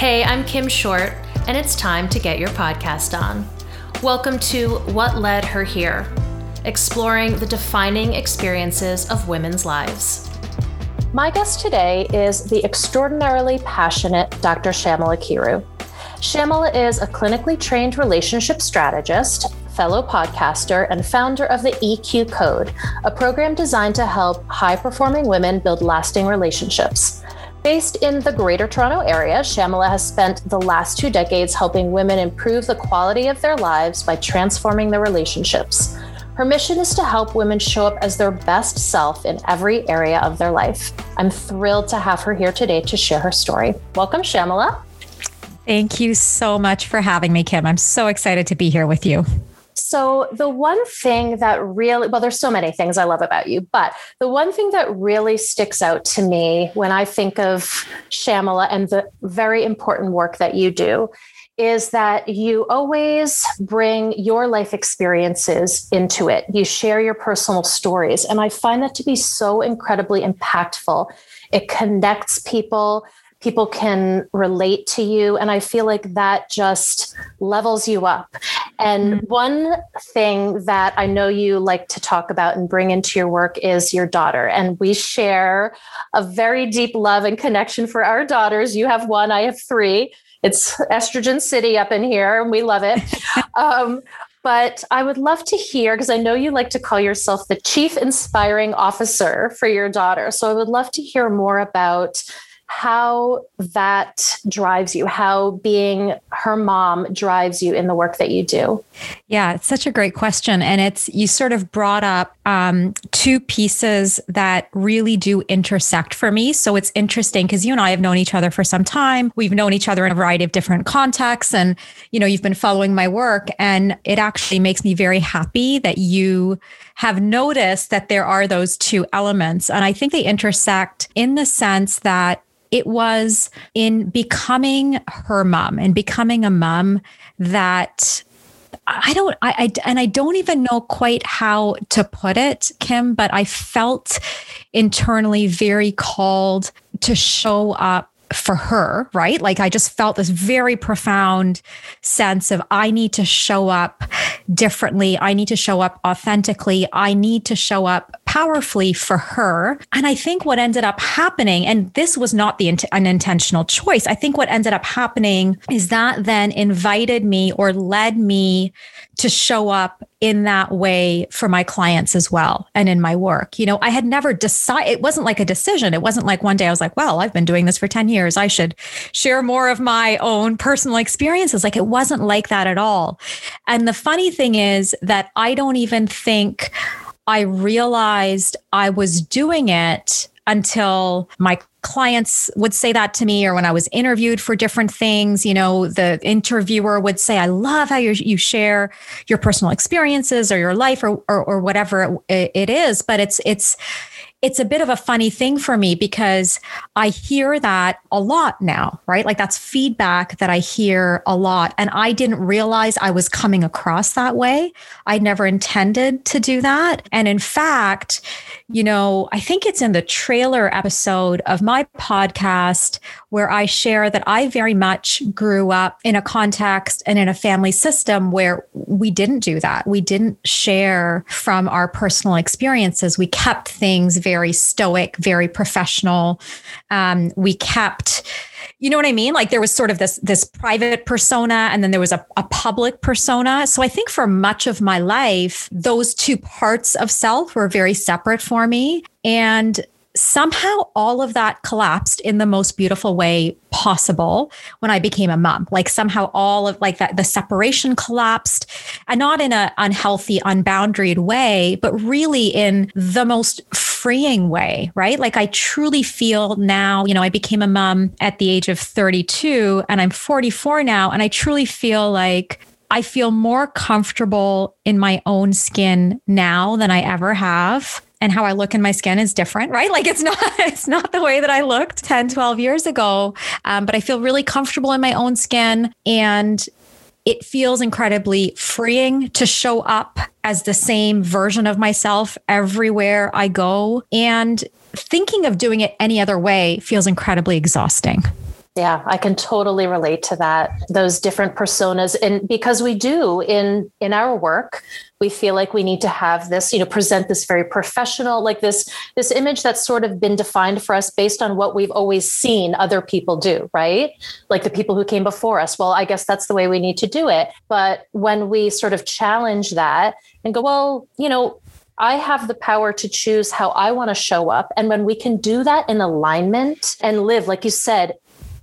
Hey, I'm Kim Short, and it's time to get your podcast on. Welcome to What Led Her Here, exploring the defining experiences of women's lives. My guest today is the extraordinarily passionate Dr. Shamala Kiru. Shamala is a clinically trained relationship strategist, fellow podcaster, and founder of the EQ Code, a program designed to help high performing women build lasting relationships. Based in the Greater Toronto Area, Shamala has spent the last two decades helping women improve the quality of their lives by transforming their relationships. Her mission is to help women show up as their best self in every area of their life. I'm thrilled to have her here today to share her story. Welcome, Shamala. Thank you so much for having me, Kim. I'm so excited to be here with you. So, the one thing that really, well, there's so many things I love about you, but the one thing that really sticks out to me when I think of Shamala and the very important work that you do is that you always bring your life experiences into it. You share your personal stories. And I find that to be so incredibly impactful. It connects people people can relate to you. And I feel like that just levels you up. And mm-hmm. one thing that I know you like to talk about and bring into your work is your daughter. And we share a very deep love and connection for our daughters. You have one, I have three. It's estrogen city up in here, and we love it. um, but I would love to hear because I know you like to call yourself the chief inspiring officer for your daughter. So I would love to hear more about how that drives you, how being her mom drives you in the work that you do? Yeah, it's such a great question. And it's, you sort of brought up um, two pieces that really do intersect for me. So it's interesting because you and I have known each other for some time. We've known each other in a variety of different contexts. And, you know, you've been following my work. And it actually makes me very happy that you have noticed that there are those two elements. And I think they intersect in the sense that it was in becoming her mom and becoming a mom that I don't, I, I, and I don't even know quite how to put it, Kim, but I felt internally very called to show up for her, right? Like I just felt this very profound sense of I need to show up differently. I need to show up authentically. I need to show up powerfully for her. And I think what ended up happening, and this was not the an intentional choice. I think what ended up happening is that then invited me or led me to show up in that way for my clients as well and in my work. You know, I had never decided, it wasn't like a decision. It wasn't like one day I was like, well, I've been doing this for 10 years. I should share more of my own personal experiences. Like it wasn't like that at all. And the funny thing is that I don't even think I realized I was doing it until my clients would say that to me or when i was interviewed for different things. You know the interviewer would say i love how you, you share your personal experiences or your life or, or, or whatever it, it is. But it's it's it's a bit of a funny thing for me because I hear that a lot now, right? Like that's feedback that I hear a lot. And I didn't realize I was coming across that way. I never intended to do that. And in fact, you know, I think it's in the trailer episode of my podcast where I share that I very much grew up in a context and in a family system where we didn't do that. We didn't share from our personal experiences. We kept things very stoic, very professional. Um, we kept, you know what I mean? Like there was sort of this this private persona, and then there was a, a public persona. So I think for much of my life, those two parts of self were very separate for me. And somehow all of that collapsed in the most beautiful way possible when I became a mom. Like somehow all of like that the separation collapsed and not in an unhealthy, unboundaried way, but really in the most freeing way, right? Like I truly feel now, you know, I became a mom at the age of 32 and I'm 44 now and I truly feel like I feel more comfortable in my own skin now than I ever have and how I look in my skin is different, right? Like it's not it's not the way that I looked 10, 12 years ago. Um, but I feel really comfortable in my own skin and it feels incredibly freeing to show up as the same version of myself everywhere I go. And thinking of doing it any other way feels incredibly exhausting. Yeah, I can totally relate to that. Those different personas and because we do in in our work, we feel like we need to have this, you know, present this very professional like this this image that's sort of been defined for us based on what we've always seen other people do, right? Like the people who came before us. Well, I guess that's the way we need to do it. But when we sort of challenge that and go, well, you know, I have the power to choose how I want to show up. And when we can do that in alignment and live, like you said,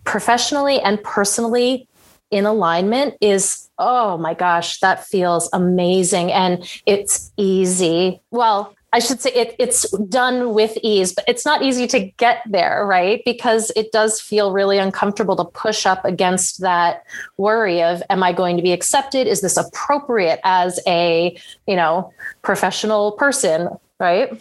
professionally and personally in alignment is oh my gosh that feels amazing and it's easy well I should say it, it's done with ease, but it's not easy to get there, right? Because it does feel really uncomfortable to push up against that worry of, am I going to be accepted? Is this appropriate as a, you know, professional person? Right.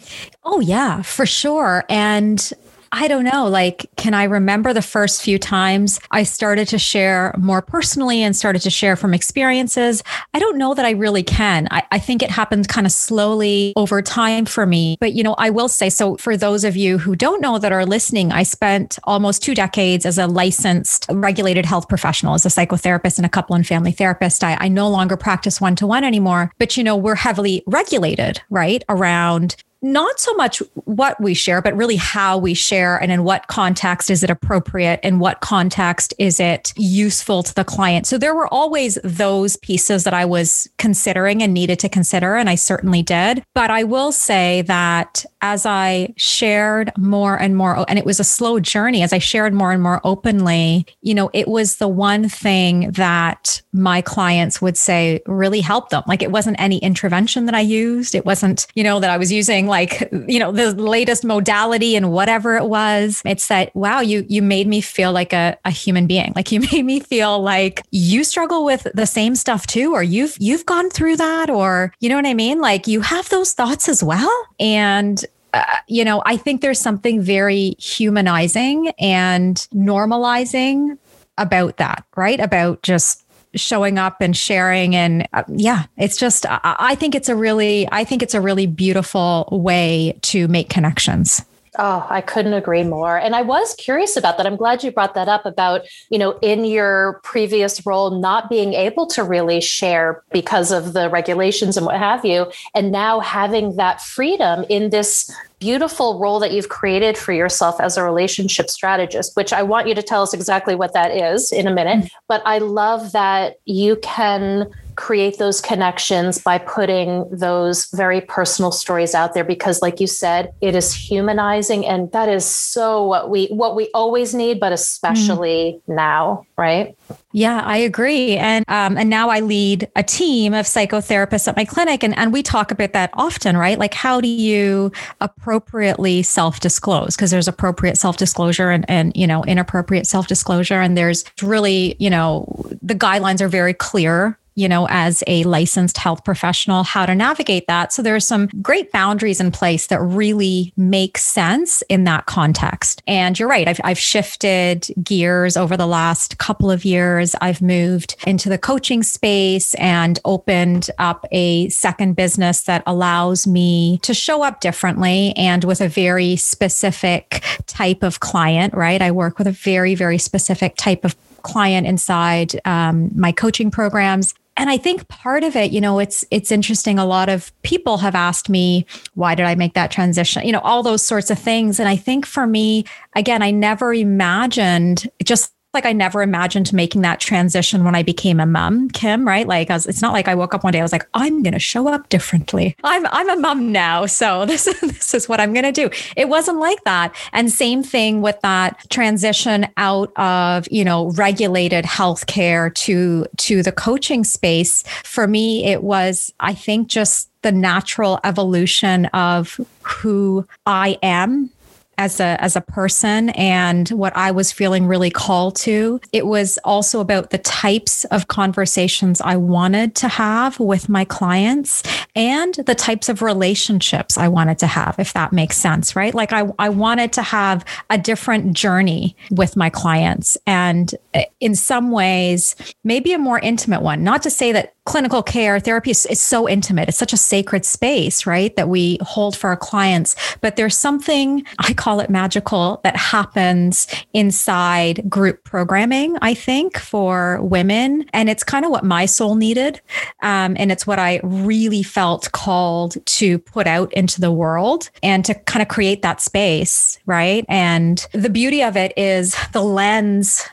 Oh, yeah, for sure. And I don't know. Like, can I remember the first few times I started to share more personally and started to share from experiences? I don't know that I really can. I, I think it happened kind of slowly over time for me. But, you know, I will say so for those of you who don't know that are listening, I spent almost two decades as a licensed regulated health professional, as a psychotherapist and a couple and family therapist. I, I no longer practice one to one anymore, but, you know, we're heavily regulated, right? Around not so much what we share, but really how we share and in what context is it appropriate? In what context is it useful to the client? So there were always those pieces that I was considering and needed to consider, and I certainly did. But I will say that as I shared more and more, oh, and it was a slow journey, as I shared more and more openly, you know, it was the one thing that my clients would say really helped them. Like it wasn't any intervention that I used. It wasn't, you know, that I was using like, you know, the latest modality and whatever it was. It's that, wow, you, you made me feel like a, a human being. Like you made me feel like you struggle with the same stuff too, or you've, you've gone through that, or, you know what I mean? Like you have those thoughts as well. And uh, you know, I think there's something very humanizing and normalizing about that, right? About just showing up and sharing. And uh, yeah it's just I, I think it's a really i think it's a really beautiful way to make connections Oh, I couldn't agree more. And I was curious about that. I'm glad you brought that up about, you know, in your previous role, not being able to really share because of the regulations and what have you. And now having that freedom in this beautiful role that you've created for yourself as a relationship strategist, which I want you to tell us exactly what that is in a minute. Mm-hmm. But I love that you can create those connections by putting those very personal stories out there because like you said it is humanizing and that is so what we what we always need but especially mm. now right yeah, I agree. And um, and now I lead a team of psychotherapists at my clinic, and and we talk about that often, right? Like, how do you appropriately self disclose? Because there's appropriate self disclosure and and you know inappropriate self disclosure, and there's really you know the guidelines are very clear you know, as a licensed health professional, how to navigate that. So there are some great boundaries in place that really make sense in that context. And you're right, I've, I've shifted gears over the last couple of years. I've moved into the coaching space and opened up a second business that allows me to show up differently and with a very specific type of client, right? I work with a very, very specific type of client inside um, my coaching programs and I think part of it, you know, it's it's interesting. A lot of people have asked me, why did I make that transition? You know, all those sorts of things. And I think for me, again, I never imagined just like I never imagined making that transition when I became a mom, Kim, right? Like was, it's not like I woke up one day, I was like, I'm going to show up differently. I'm, I'm a mom now. So this is, this is what I'm going to do. It wasn't like that. And same thing with that transition out of, you know, regulated healthcare to, to the coaching space. For me, it was, I think just the natural evolution of who I am as a as a person and what I was feeling really called to. It was also about the types of conversations I wanted to have with my clients and the types of relationships I wanted to have, if that makes sense, right? Like I, I wanted to have a different journey with my clients and uh, in some ways, maybe a more intimate one. Not to say that clinical care therapy is, is so intimate. It's such a sacred space, right? That we hold for our clients. But there's something, I call it magical, that happens inside group programming, I think, for women. And it's kind of what my soul needed. Um, and it's what I really felt called to put out into the world and to kind of create that space, right? And the beauty of it is the lens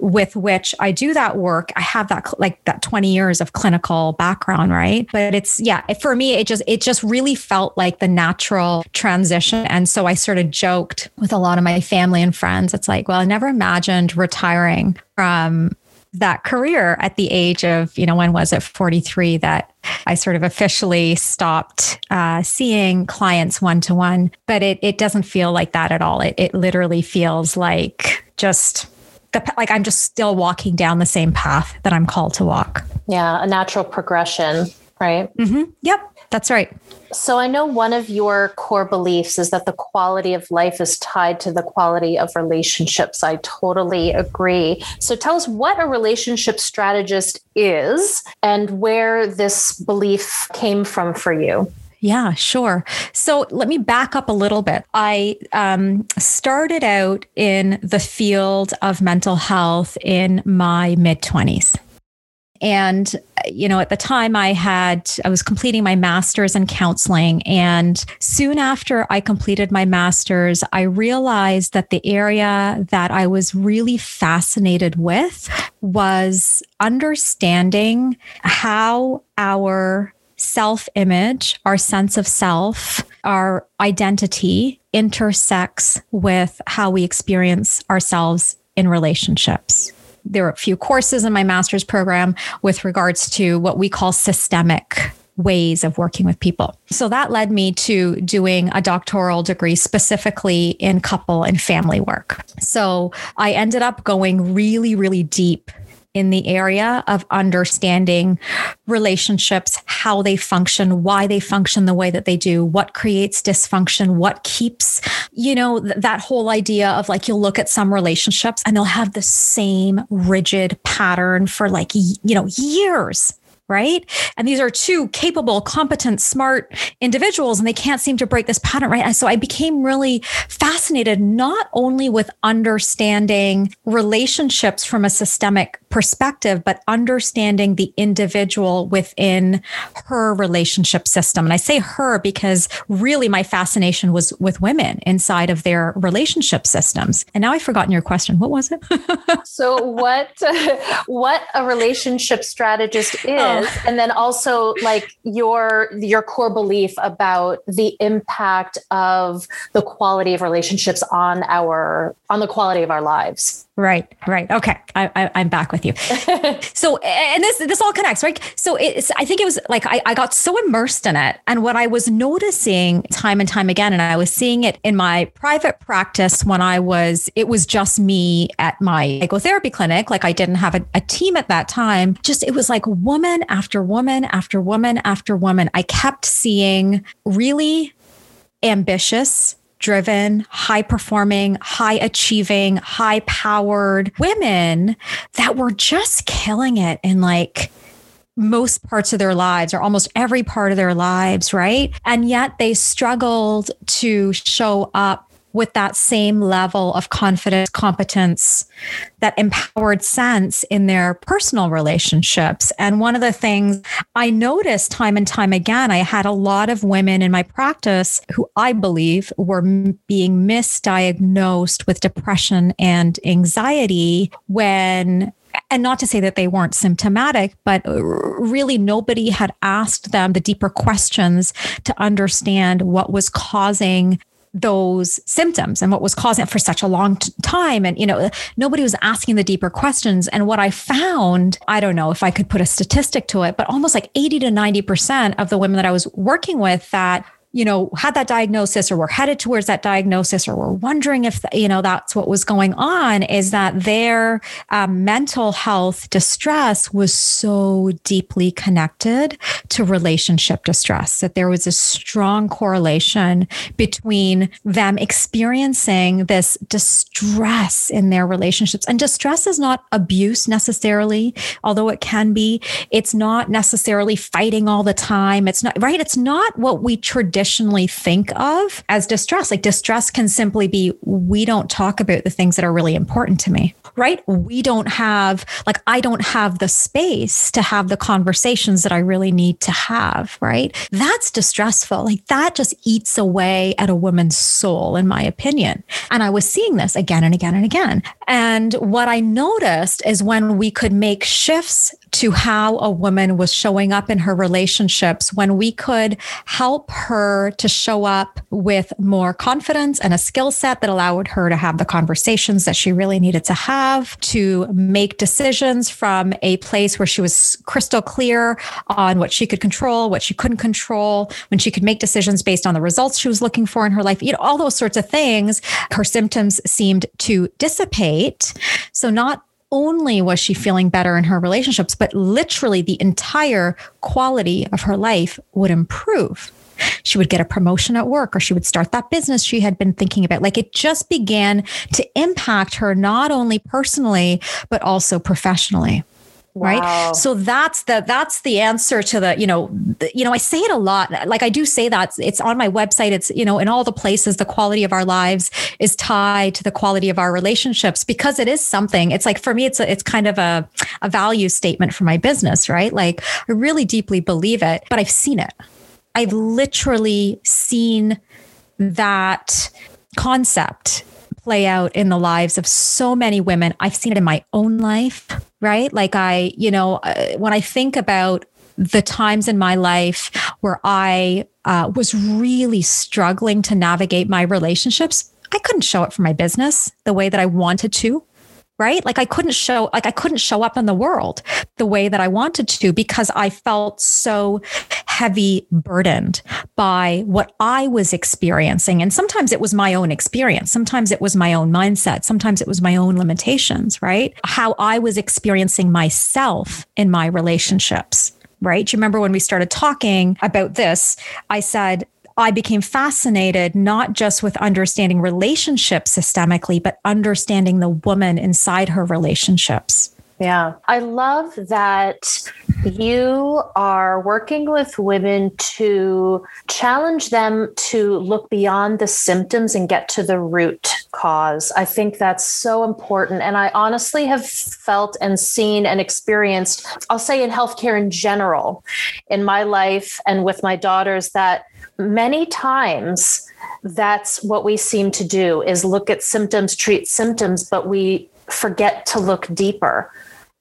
with which I do that work. I have that like that 20 years of clinical background, right? But it's yeah, for me it just it just really felt like the natural transition and so I sort of joked with a lot of my family and friends. It's like, well, I never imagined retiring from that career at the age of, you know, when was it 43 that I sort of officially stopped uh, seeing clients one to one. But it, it doesn't feel like that at all. It, it literally feels like just the like I'm just still walking down the same path that I'm called to walk. Yeah, a natural progression, right? Mm-hmm. Yep, that's right. So I know one of your core beliefs is that the quality of life is tied to the quality of relationships. I totally agree. So tell us what a relationship strategist is and where this belief came from for you. Yeah, sure. So let me back up a little bit. I um, started out in the field of mental health in my mid 20s. And, you know, at the time I had, I was completing my master's in counseling. And soon after I completed my master's, I realized that the area that I was really fascinated with was understanding how our self image, our sense of self, our identity intersects with how we experience ourselves in relationships. There are a few courses in my master's program with regards to what we call systemic ways of working with people. So that led me to doing a doctoral degree specifically in couple and family work. So I ended up going really, really deep in the area of understanding relationships, how they function, why they function the way that they do, what creates dysfunction, what keeps, you know, th- that whole idea of like you'll look at some relationships and they'll have the same rigid pattern for like, you know, years right? And these are two capable, competent, smart individuals, and they can't seem to break this pattern, right? And so I became really fascinated not only with understanding relationships from a systemic perspective, but understanding the individual within her relationship system. And I say her because really my fascination was with women inside of their relationship systems. And now I've forgotten your question. What was it? so what what a relationship strategist is oh and then also like your your core belief about the impact of the quality of relationships on our on the quality of our lives Right, right. Okay, I, I, am back with you. so, and this this all connects, right? So, it's I think it was like I, I got so immersed in it, and what I was noticing time and time again, and I was seeing it in my private practice when I was it was just me at my psychotherapy clinic, like I didn't have a, a team at that time. Just it was like woman after woman after woman after woman. I kept seeing really ambitious driven, high performing, high achieving, high powered women that were just killing it in like most parts of their lives or almost every part of their lives, right? And yet they struggled to show up with that same level of confidence, competence, that empowered sense in their personal relationships. And one of the things I noticed time and time again, I had a lot of women in my practice who I believe were being misdiagnosed with depression and anxiety when and not to say that they weren't symptomatic, but uh, really nobody had asked them the deeper questions to understand what was causing those symptoms and what was causing it for such a long t- time. And you know nobody was asking the deeper questions. And what i found i don't know if i could put a statistic to it but almost like 80 to 90% of the women that i was working with that you know, had that diagnosis or were headed towards that diagnosis or were wondering if, you know, that's what was going on is that their um, mental health distress was so deeply connected to relationship distress, that there was a strong correlation between them experiencing this distress in their relationships. And distress is not abuse necessarily, although it can be. It's not necessarily fighting all the time. It's not, right? It's not what we traditionally traditionally think of as distress. Like distress can simply be, we don't talk about the things that are really important to me, right? We don't have, like, I don't have the space to have the conversations that I really need to have, right? That's distressful. Like that just eats away at a woman's soul, in my opinion. And I was seeing this again and again and again. And what I noticed is when we could make shifts to how a woman was showing up in her relationships, when we could help her to show up with more confidence and a skill set that allowed her to have the conversations that she really needed to have, to make decisions from a place where she was crystal clear on what she could control, what she couldn't control, when she could make decisions based on the results she was looking for in her life, you know, all those sorts of things. Her symptoms seemed to dissipate. So, not only was she feeling better in her relationships, but literally the entire quality of her life would improve. She would get a promotion at work or she would start that business she had been thinking about. Like it just began to impact her, not only personally, but also professionally right? So that's the that's the answer to the you know the, you know i say it a lot. Like i do say that it's on my website. It's you know in all the places the quality of our lives is tied to the quality of our relationships because it is something. It's like for me it's a, it's kind of a, a value statement for my business right? Like i really deeply believe it but i've seen it. I've literally seen that concept play out in the lives of so many women. I've seen it in my own life, right? Like, I, you know, uh, when I think about the times in my life where I uh, was really struggling to navigate my relationships, I couldn't show up for my business the way that I wanted to right? Like I couldn't show, like I couldn't show up in the world the way that I wanted to because I felt so heavy burdened by what I was experiencing. And sometimes it was my own experience. Sometimes it was my own mindset. Sometimes it was my own limitations, right? How I was experiencing myself in my relationships. Right. Do you remember when we started talking about this? I said, I became fascinated not just with understanding relationships systemically, but understanding the woman inside her relationships. Yeah. I love that you are working with women to challenge them to look beyond the symptoms and get to the root cause. I think that's so important. And I honestly have felt and seen and experienced, I'll say in healthcare in general, in my life and with my daughters, that many times that's what we seem to do is look at symptoms treat symptoms but we forget to look deeper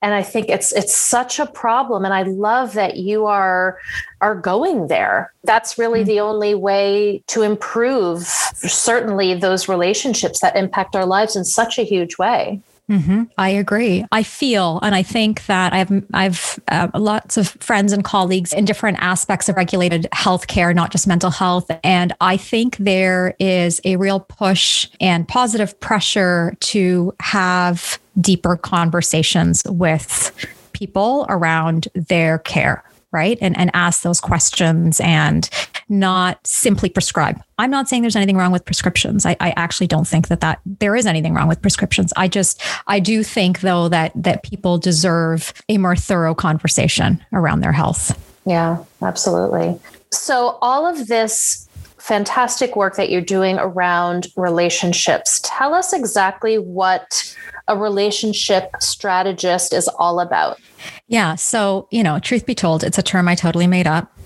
and i think it's it's such a problem and i love that you are are going there that's really mm-hmm. the only way to improve certainly those relationships that impact our lives in such a huge way Mm-hmm. I agree. I feel, and I think that I've I've uh, lots of friends and colleagues in different aspects of regulated healthcare, not just mental health, and I think there is a real push and positive pressure to have deeper conversations with people around their care right? And, and ask those questions and not simply prescribe. I'm not saying there's anything wrong with prescriptions. I, I actually don't think that, that there is anything wrong with prescriptions. I just, I do think though that, that people deserve a more thorough conversation around their health. Yeah, absolutely. So all of this fantastic work that you're doing around relationships. Tell us exactly what a relationship strategist is all about. Yeah. So, you know, truth be told, it's a term I totally made up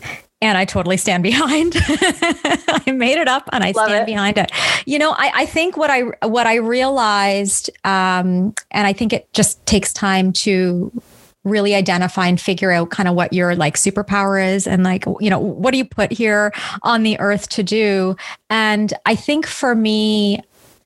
and I totally stand behind. I made it up and I Love stand it. behind it. You know, I, I think what I what I realized, um, and I think it just takes time to really identify and figure out kind of what your like superpower is and like you know what do you put here on the earth to do and i think for me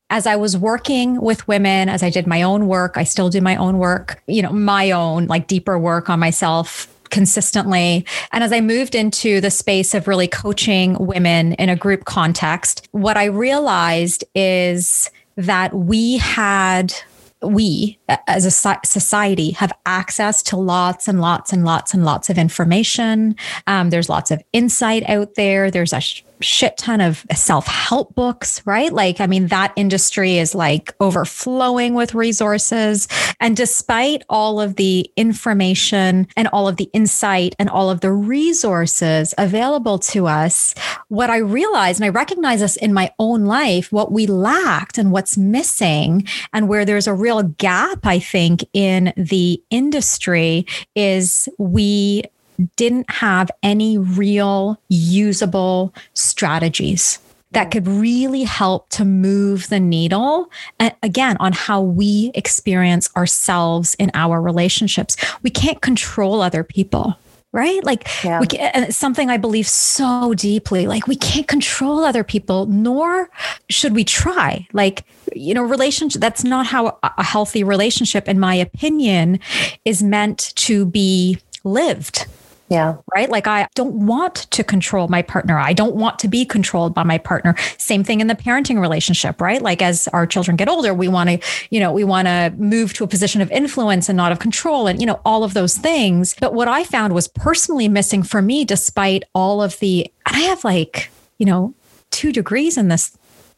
as I was working with women, as I did my own work, I still do my own work, you know, my own like deeper work on myself consistently. And as I moved into the space of really coaching women in a group context, what I realized is that we had we as a society have access to lots and lots and lots and lots of information. Um, there's lots of insight out there. There's a sh- shit ton of self help books, right? Like, I mean, that industry is like overflowing with resources. And despite all of the information and all of the insight and all of the resources available to us, what I realized, and I recognize this in my own life, what we lacked and what's missing, and where there's a real gap, I think, in the industry is we didn't have any real usable strategies that could really help to move the needle again on how we experience ourselves in our relationships. We can't control other people right? Like yeah. we can, something I believe so deeply. Like we can't control other people, nor should we try. Like you know, relationship. That's not how a healthy relationship, in my opinion, is meant to be lived. Yeah. Right. Like I don't want to control my partner. I don't want to be controlled by my partner. Same thing in the parenting relationship, right? Like as our children get older, we want to, you know, we want to move to a position of influence and not of control and, you know, all of those things. But what I found was personally missing for me, despite all of the, I have like, you know, two degrees in this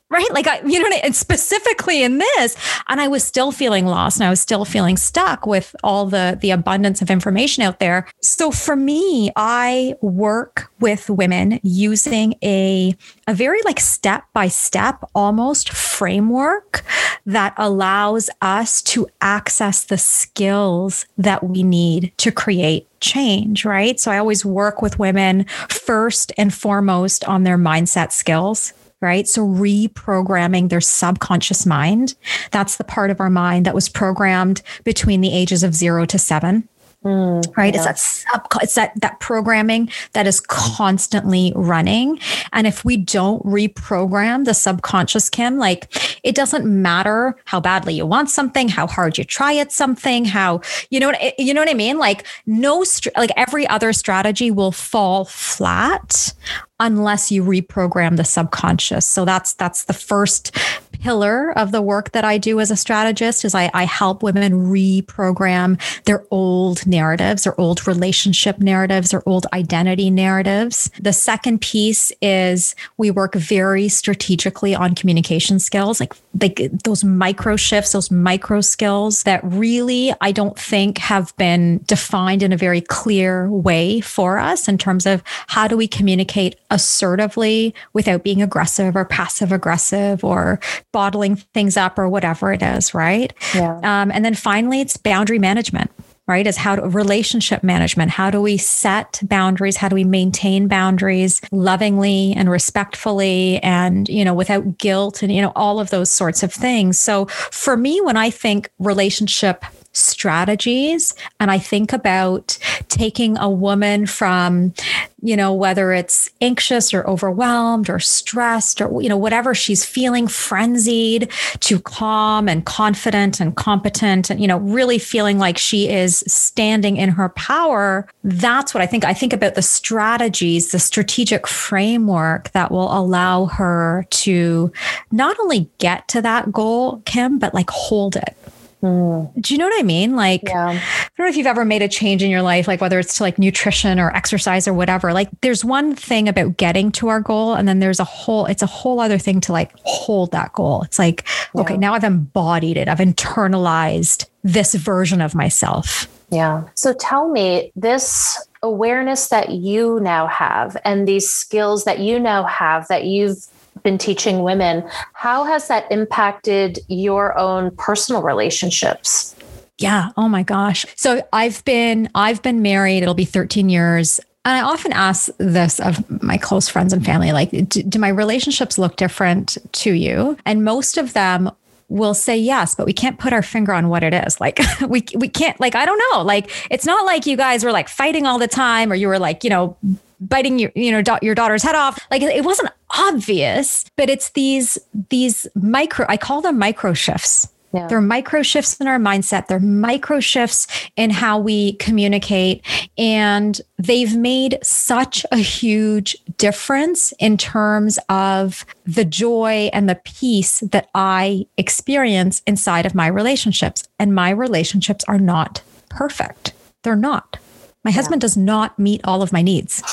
right? Like I, you know, and specifically in this, and I was still feeling lost, and I was still feeling stuck with all the the abundance of information out there. So for me, I work with women using a a very like step by step, almost framework that allows us to access the skills that we need to create change, right? So I always work with women first and foremost on their mindset skills right? So reprogramming their subconscious mind. That's the part of our mind that was programmed between the ages of zero to seven. Mm, right. Yeah. It's that sub, it's that, that programming that is constantly running. And if we don't reprogram the subconscious, Kim, like it doesn't matter how badly you want something, how hard you try at something, how, you know, what, you know what I mean? Like no, like every other strategy will fall flat unless you reprogram the subconscious. So that's that's the first pillar of the work that I do as a strategist is I, I help women reprogram their old narratives, their old relationship narratives, their old identity narratives. The second piece is we work very strategically on communication skills, like like those micro shifts, those micro skills that really I don't think have been defined in a very clear way for us in terms of how do we communicate assertively without being aggressive or passive aggressive or bottling things up or whatever it is, right? Yeah. Um, and then finally, it's boundary management right is how to relationship management. How do we set boundaries? How do we maintain boundaries lovingly and respectfully and you know without guilt and you know all of those sorts of things. So for me when i think relationship strategies. And I think about taking a woman from, you know, whether it's anxious or overwhelmed or stressed or, you know, whatever she's feeling, frenzied to calm and confident and competent and, you know, really feeling like she is standing in her power. That's what I think. I think about the strategies, the strategic framework that will allow her to not only get to that goal, Kim, but like hold it Mm. Do you know what I mean? Like, yeah. I don't know if you've ever made a change in your life, like whether it's to like nutrition or exercise or whatever. Like, there's one thing about getting to our goal, and then there's a whole, it's a whole other thing to like hold that goal. It's like, yeah. okay, now I've embodied it, I've internalized this version of myself. Yeah. So tell me this awareness that you now have and these skills that you now have that you've been teaching women. How has that impacted your own personal relationships? Yeah. Oh my gosh. So I've been I've been married. It'll be 13 years. And I often ask this of my close friends and family like, do, do my relationships look different to you? And most of them will say yes, but we can't put our finger on what it is. Like we we can't like I don't know. Like it's not like you guys were like fighting all the time or you were like, you know, biting your you know da- your daughter's head off like it wasn't obvious but it's these these micro i call them micro shifts Yeah. There are micro shifts in our mindset. They're micro shifts in how we communicate. And they've made such a huge difference in terms of the joy and the peace that I experience inside of my relationships. And my relationships are not perfect. They're not. My yeah. husband does not meet all of my needs.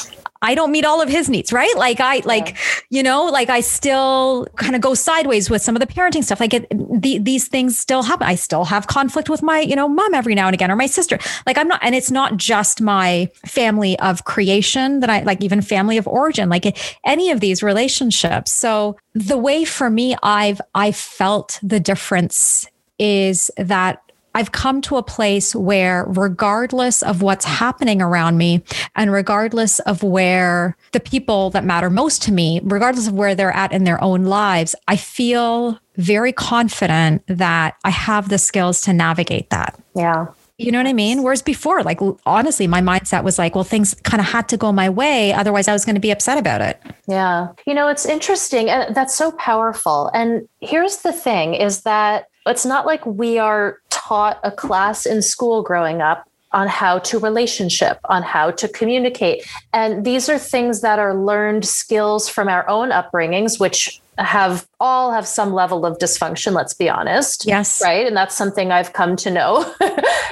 I don't meet all of his needs, right? Like I like, yeah. you know, like I still kind of go sideways with some of the parenting stuff. Like it, the, these things still happen. I still have conflict with my, you know, mom every now and again or my sister. Like I'm not, and it's not just my family of creation that I like, even family of origin, like any of these relationships. So the way for me, I've I felt the difference is that I've come to a place where, regardless of what's happening around me, and regardless of where the people that matter most to me, regardless of where they're at in their own lives, I feel very confident that I have the skills to navigate that. Yeah. You know what I mean? Whereas before, like honestly, my mindset was like, well, things kind of had to go my way. Otherwise, I was going to be upset about it. Yeah. You know, it's interesting. And that's so powerful. And here's the thing is that it's not like we are taught a class in school growing up on how to relationship, on how to communicate. And these are things that are learned skills from our own upbringings, which have all have some level of dysfunction let's be honest. Yes. Right? And that's something i've come to know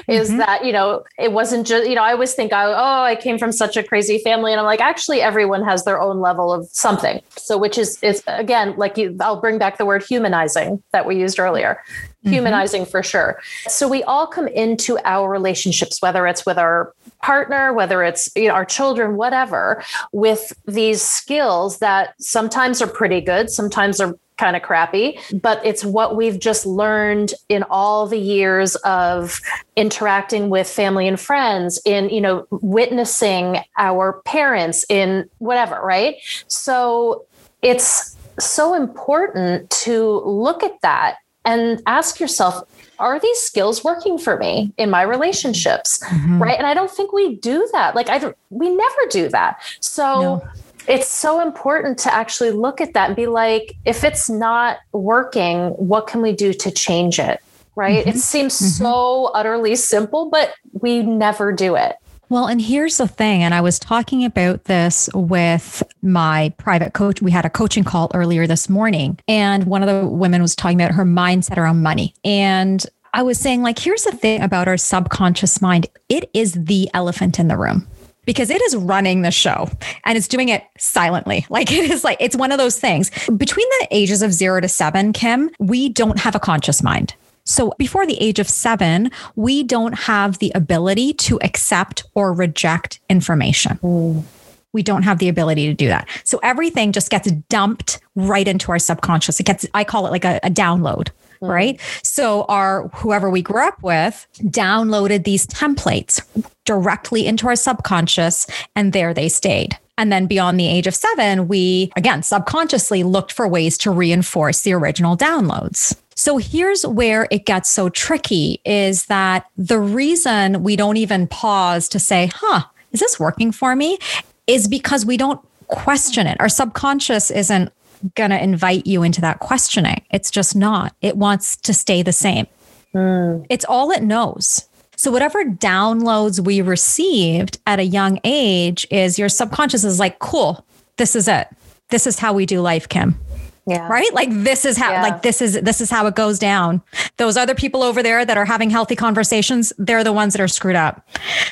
is mm-hmm. that you know it wasn't just you know i always think oh i came from such a crazy family. And i'm like actually everyone has their own level of something. So which is is again like you i'll bring back the word humanizing that we used earlier mm-hmm. humanizing for sure so we all come into our relationships whether it's with our partner, whether it's you know, our children, whatever, with these skills that sometimes are pretty good, sometimes are kind of crappy, but it's what we've just learned in all the years of interacting with family and friends, in, you know, witnessing our parents, in whatever, right? So it's so important to look at that and ask yourself are these skills working for me in my relationships mm-hmm. right and i don't think we do that like i don't we never do that so no. it's so important to actually look at that and be like if it's not working what can we do to change it right mm-hmm. it seems mm-hmm. so utterly simple but we never do it well, and here's the thing, and I was talking about this with my private coach. We had a coaching call earlier this morning, and one of the women was talking about her mindset around money. And I was saying, like, here's the thing about our subconscious mind it is the elephant in the room because it is running the show and it's doing it silently. Like it is like, it's one of those things. Between the ages of zero to seven, Kim, we don't have a conscious mind. So before the age of seven, we don't have the ability to accept or reject information. Mm. We don't have the ability to do that. So everything just gets dumped right into our subconscious. It gets, I call it like a, a download. Mm. Right. So our whoever we grew up with downloaded these templates directly into our subconscious and there they stayed. And then beyond the age of seven, we again subconsciously looked for ways to reinforce the original downloads. So here's where it gets so tricky is that the reason we don't even pause to say, huh, is this working for me? Is because we don't question it. Our subconscious isn't going to invite you into that questioning. It's just not. It wants to stay the same. Mm. It's all it knows. So, whatever downloads we received at a young age is your subconscious is like, cool, this is it. This is how we do life, Kim. Yeah. Right? Like this is how yeah. like this is this is how it goes down. Those other people over there that are having healthy conversations, they're the ones that are screwed up.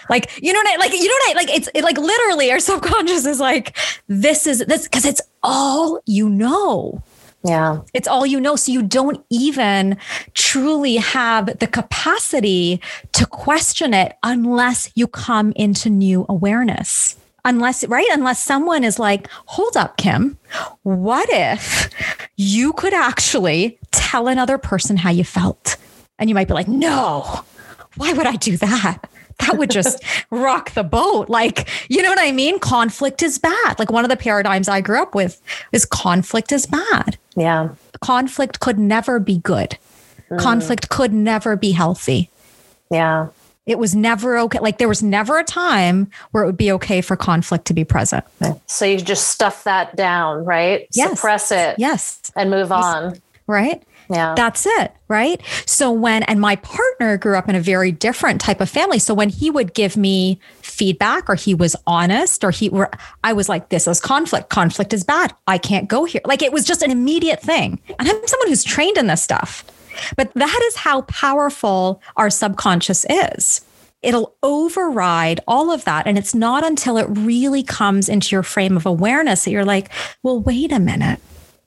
Like, you know what I like you know what I like it's it, like literally our subconscious is like this is this cuz it's all you know. Yeah. It's all you know. So you don't even truly have the capacity to question it unless you come into new awareness unless right? Unless someone is like hold up kim. What if you could actually tell another person how you felt? And you might be like no. Why would i do that? That would just rock the boat. Like you know what i mean? Conflict is bad. Like one of the paradigms i grew up with is conflict is bad. Yeah. Conflict could never be good. Mm. conflict could never be healthy. Yeah it was never okay. Like there was never a time where it would be okay for conflict to be present. So you just stuff that down, right? Yes. Suppress it. Yes. And move on. right? Yeah. That's it. Right. So when, and my partner grew up in a very different type of family. So when he would give me feedback or he was honest or he were, I was like, this is conflict. Conflict is bad. I can't go here. Like it was just an immediate thing. And I'm someone who's trained in this stuff. But that is how powerful our subconscious is. It'll override all of that. And it's not until it really comes into your frame of awareness that you're like, well, wait a minute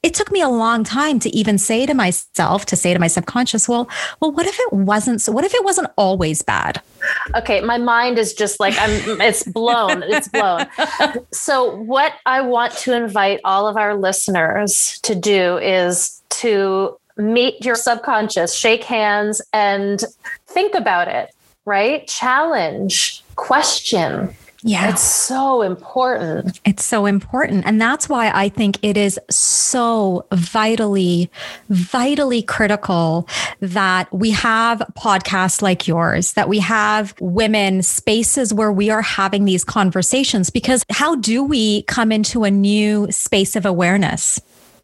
it took me a long time to even say to myself to say to my subconscious well well what if it wasn't so what if it wasn't always bad okay my mind is just like i'm it's blown it's blown so what i want to invite all of our listeners to do is to meet your subconscious shake hands and think about it right challenge question yeah. It's so important. It's so important. And that's why I think it is so vitally, vitally critical that we have podcasts like yours, that we have women spaces where we are having these conversations. Because how do we come into a new space of awareness?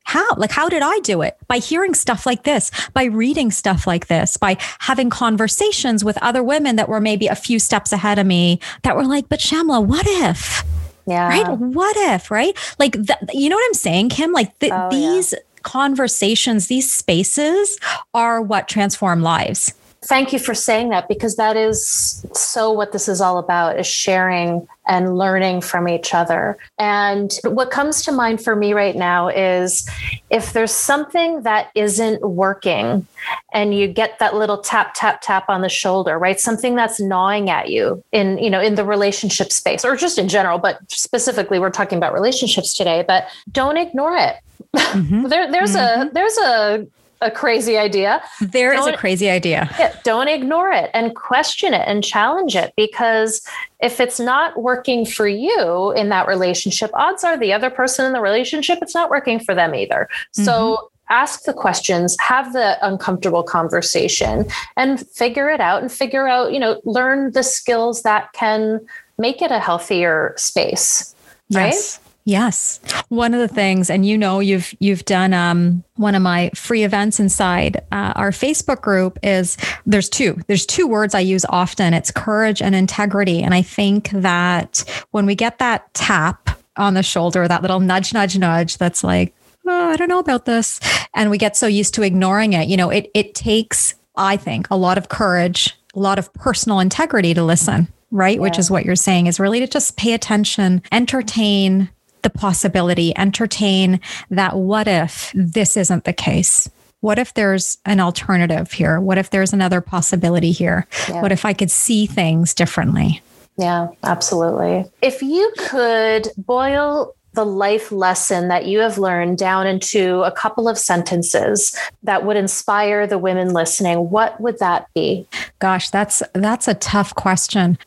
How? Like, how did I do it? By hearing stuff like this, by reading stuff like this, by having conversations with other women that were maybe a few steps ahead of me that were like, but Shamla, what if? Yeah. Right? What if? Right? Like, you know what I'm saying, Kim? Like, oh, these yeah. conversations, these spaces are what transform lives thank you for saying that because that is so what this is all about is sharing and learning from each other and what comes to mind for me right now is if there's something that isn't working and you get that little tap tap tap on the shoulder right something that's gnawing at you in you know in the relationship space or just in general but specifically we're talking about relationships today but don't ignore it mm-hmm. there, there's mm-hmm. a there's a a crazy idea. There don't, is a crazy idea. Yeah, don't ignore it and question it and challenge it because if it's not working for you in that relationship, odds are the other person in the relationship, it's not working for them either. Mm-hmm. So ask the questions, have the uncomfortable conversation and figure it out and figure out, you know, learn the skills that can make it a healthier space. Yes. Right? Yes. One of the things, and you know, you've you've done um, one of my free events inside uh, our Facebook group is there's two. There's two words I use often. It's courage and integrity. And I think that when we get that tap on the shoulder, that little nudge, nudge, nudge, that's like, oh, I don't know about this, and we get so used to ignoring it. You know, it it takes, I think, a lot of courage, a lot of personal integrity to listen right? Yeah. Which is what you're saying is really to just pay attention, entertain, the possibility, entertain that what if this isn't the case? What if there's an alternative here? What if there's another possibility here? Yeah. What if I could see things differently? Yeah, absolutely. If you could boil the life lesson that you have learned down into a couple of sentences that would inspire the women listening, what would that be? Gosh, that's that's a tough question.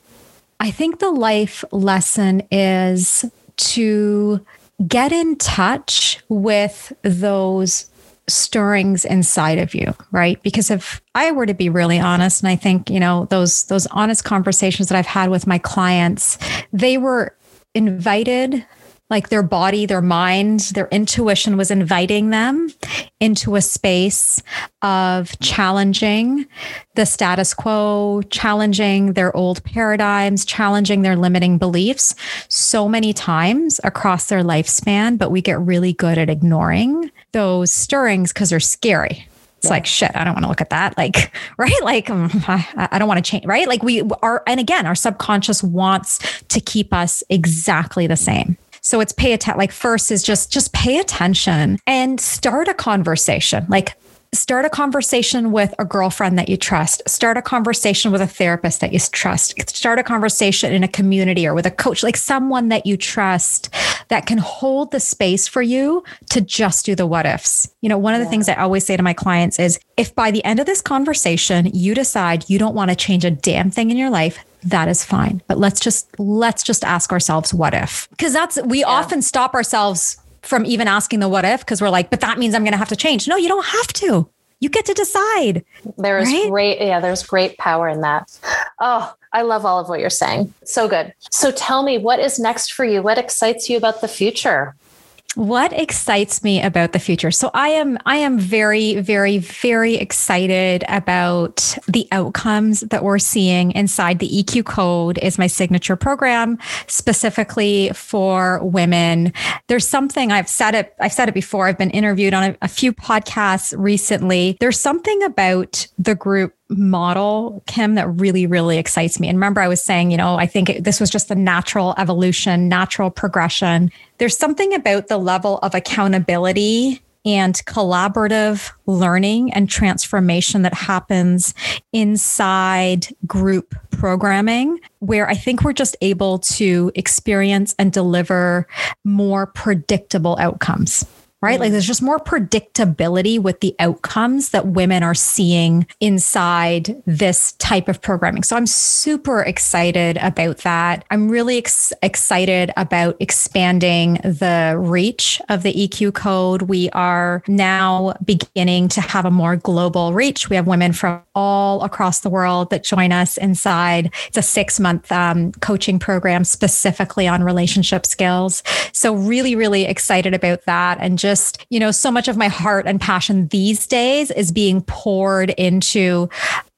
I think the life lesson is to get in touch with those stirrings inside of you right? Because if i were to be really honest and i think you know those those honest conversations that i've had with my clients they were invited like their body, their mind, their intuition was inviting them into a space of challenging the status quo, challenging their old paradigms, challenging their limiting beliefs so many times across their lifespan. But we get really good at ignoring those stirrings because they're scary. It's yeah. like shit. I don't want to look at that. Like, right? Like, um, I, I don't want to change. Right? Like, we are, and again, our subconscious wants to keep us exactly the same. So it's pay attention. Like first is just just pay attention and start a conversation. Like start a conversation with a girlfriend that you trust start a conversation with a therapist that you trust start a conversation in a community or with a coach like someone that you trust that can hold the space for you to just do the what ifs you know one of the yeah. things i always say to my clients is if by the end of this conversation you decide you don't want to change a damn thing in your life that is fine. But let's just let's just ask ourselves what if? Because that's we yeah. often stop ourselves from even asking the what if because we're like, but that means I'm going to have to change. No, you don't have to. You get to decide. There is right? great, yeah, there's great power in that. Oh, I love all of what you're saying. So good. So tell me, what is next for you? What excites you about the future? What excites me about the future? So I am I am very very very excited about the outcomes that we're seeing inside the EQ code is my signature program specifically for women. There's something I've said it I've said it before. I've been interviewed on a, a few podcasts recently. There's something about the group model, Kim, that really, really excites me. And remember, I was saying, you know, I think it, this was just the natural evolution, natural progression. There's something about the level of accountability and collaborative learning and transformation that happens inside group programming, where I think we're just able to experience and deliver more predictable outcomes right? Like there's just more predictability with the outcomes that women are seeing inside this type of programming. So I'm super excited about that. I'm really ex- excited about expanding the reach of the EQ code. We are now beginning to have a more global reach. We have women from all across the world that join us inside. It's a six month um, coaching program specifically on relationship skills. So really, really excited about that and just just, you know, so much of my heart and passion these days is being poured into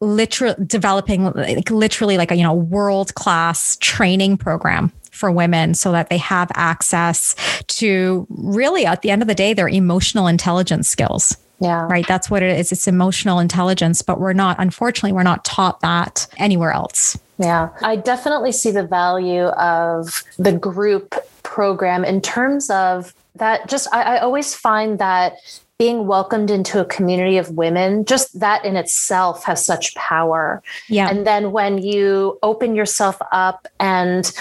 literally developing like literally like a, you know, world class training program for women so that they have access to really at the end of the day their emotional intelligence skills. Yeah. Right. That's what it is. It's emotional intelligence, but we're not, unfortunately, we're not taught that anywhere else. Yeah. I definitely see the value of the group program in terms of that just I, I always find that being welcomed into a community of women, just that in itself has such power. Yeah. And then when you open yourself up and,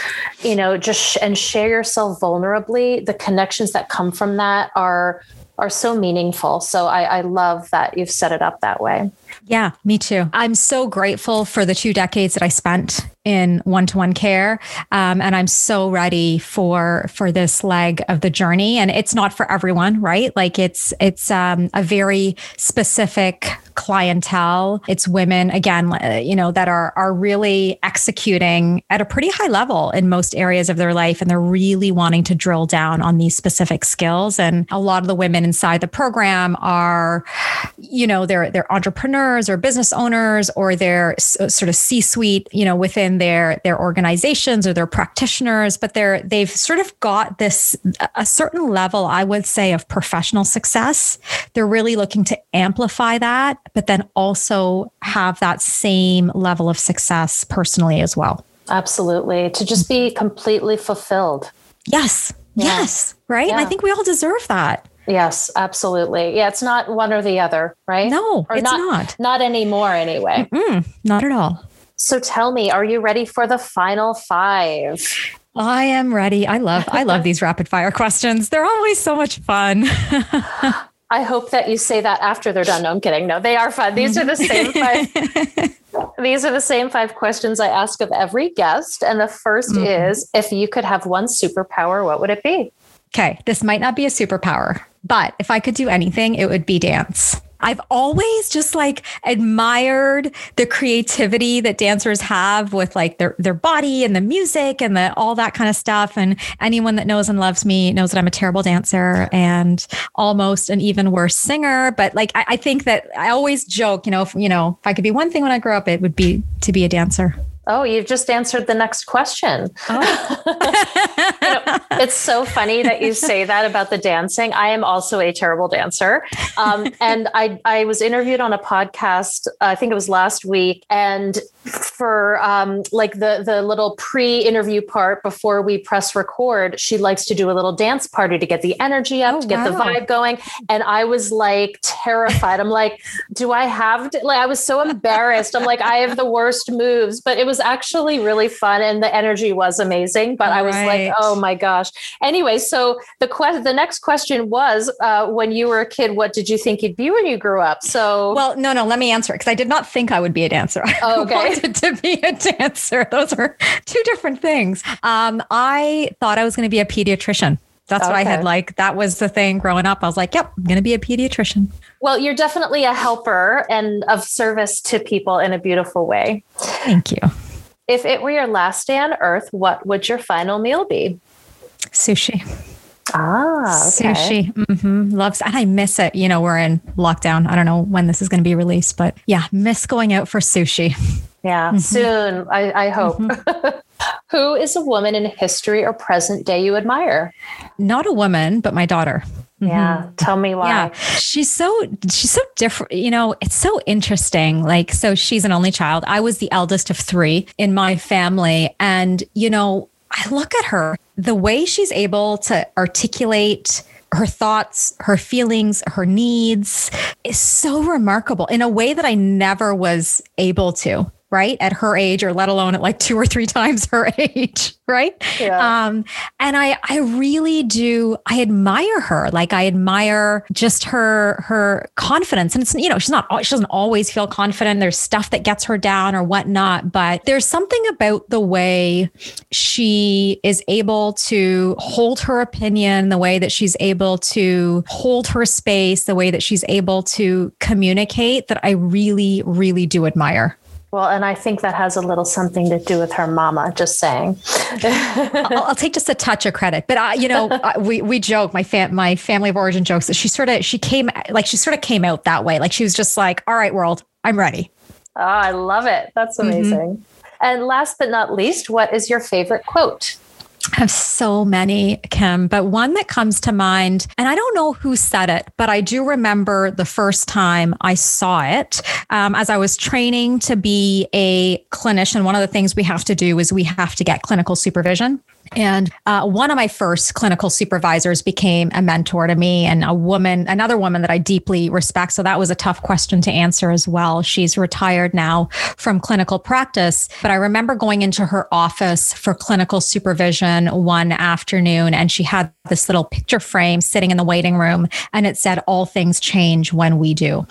you know, just sh- and share yourself vulnerably, the connections that come from that are are so meaningful. So I, I love that you've set it up that way. Yeah, me too. I'm so grateful for the two decades that I spent in one-to-one care. Um, and i'm so ready for for this leg of the journey. And it's not for everyone right? Like it's it's um, a very specific clientele. It's women again uh, you know that are are really executing at a pretty high level in most areas of their life. And they're really wanting to drill down on these specific skills. And a lot of the women inside the program are you know they're they're entrepreneurs or business owners or they're uh, sort of c-suite you know within within their their organizations or their practitioners but they're they've sort of got this a certain level i would say of professional success. They're really looking to amplify that but then also have that same level of success personally as well. Absolutely. To just be completely fulfilled. Yes. Yeah. yes. Right? Yeah. and i think we all deserve that Yes, absolutely. Yeah, it's not one or the other, right? No, or it's not, not. Not anymore, anyway. Mm-mm, not at all. So tell me, are you ready for the final five? I am ready. I love I love these rapid fire questions. They're always so much fun. I hope that you say that after they're done. No, I'm kidding. No, they are fun. These are the same five. these are the same five questions I ask of every guest. And the 1st mm-hmm. is if you could have one superpower, what would it be? Okay, this might not be a superpower, but if I could do anything, it would be dance. I've always just like admired the creativity that dancers have with like their their body and the music and the all that kind of stuff. And anyone that knows and loves me knows that I'm a terrible dancer and almost an even worse singer. But like I, I think that I always joke, you know, if you know, if I could be one thing when I grow up, it would be to be a dancer. Oh, you've just answered the next question. Oh. you know, it's so funny that you say that about the dancing. I am also a terrible dancer. Um, and I, I was interviewed on a podcast, I think it was last week, and for um, like the the little pre-interview part before we press record, she likes to do a little dance party to get the energy up, oh, to get wow. the vibe going. And I was like terrified. I'm like, do I have to? Like, I was so embarrassed. I'm like, I have the worst moves, but it was actually really fun and the energy was amazing. But I was like, oh my gosh. Anyway, so the question, the next question was, uh, when you were a kid, what did you think you'd be when you grew up? So, well, no, no, let me answer it because I did not think I would be a dancer. Oh, okay wanted to be a dancer. Those are two different things. Um, I thought I was going to be a pediatrician. That's okay. what I had like. That was the thing growing up. I was like, yep, I'm going to be a pediatrician. Well, you're definitely a helper and of service to people in a beautiful way. Thank you. If it were your last day on earth, what would your final meal be? Sushi. Ah, okay. Sushi. Mm-hmm. Loves, and I miss it. You know, we're in lockdown. I don't know when this is going to be released, but yeah, miss going out for sushi. Yeah, mm-hmm. soon, I, I hope. Mm-hmm. Who is a woman in history or present day you admire? Not a woman, but my daughter. Yeah. Mm-hmm. Tell me why. Yeah. She's so she's so different. You know, it's so interesting. Like, so she's an only child. I was the eldest of three in my family. And, you know, I look at her, the way she's able to articulate her thoughts, her feelings, her needs is so remarkable in a way that I never was able to right at her age or let alone at like two or three times her age right? Yeah. um and i i really do i admire her. Like i admire just her her confidence. And it's you know she's not she doesn't always feel confident. There's stuff that gets her down or whatnot but there's something about the way she is able to hold her opinion the way that she's able to hold her space the way that she's able to communicate that i really really do admire well, and I think that has a little something to do with her mama. Just saying. I'll, I'll, take just a touch of credit, but I, you know, we we joke. My fam, my family of origin jokes that she sort of she came like she sort of came out that way. Like she was just like, "All right, world, I'm ready." Oh, I love it. That's mm-hmm. amazing. Mm-hmm. And last but not least, what is your favorite quote? Have so many, Kim, but one that comes to mind, and I don't know who said it, but I do remember the first time I saw it um, as I was training to be a clinician. One of the things we have to do is we have to get clinical supervision. And uh, one of my first clinical supervisors became a mentor to me and a woman, another woman that I deeply respect. So that was a tough question to answer as well. She's retired now from clinical practice, but I remember going into her office for clinical supervision one afternoon and she had this little picture frame sitting in the waiting room and it said, All things change when we do.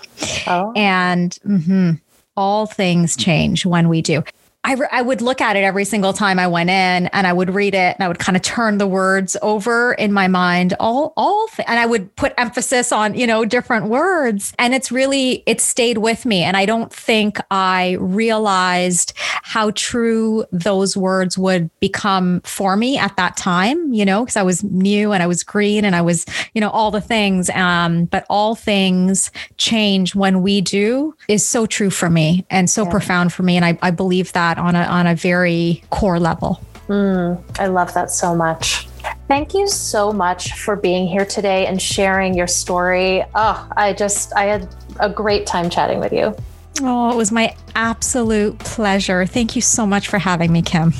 Oh. And mm-hmm, all things change when we do. I, re- I would look at it every single time I went in and I would read it and I would kind of turn the words over in my mind all all th- and I would put emphasis on you know different words. And it's really it stayed with me. And I don't think I realized how true those words would become for me at that time you know because I was new and I was green and I was you know all the things. Um but all things change when we do is so true for me and so yeah. profound for me. And I, I believe that that on a, on a very core level. Mm, I love that so much. Thank you so much for being here today and sharing your story. Oh, I just, I had a great time chatting with you. Oh, it was my absolute pleasure. Thank you so much for having me, Kim.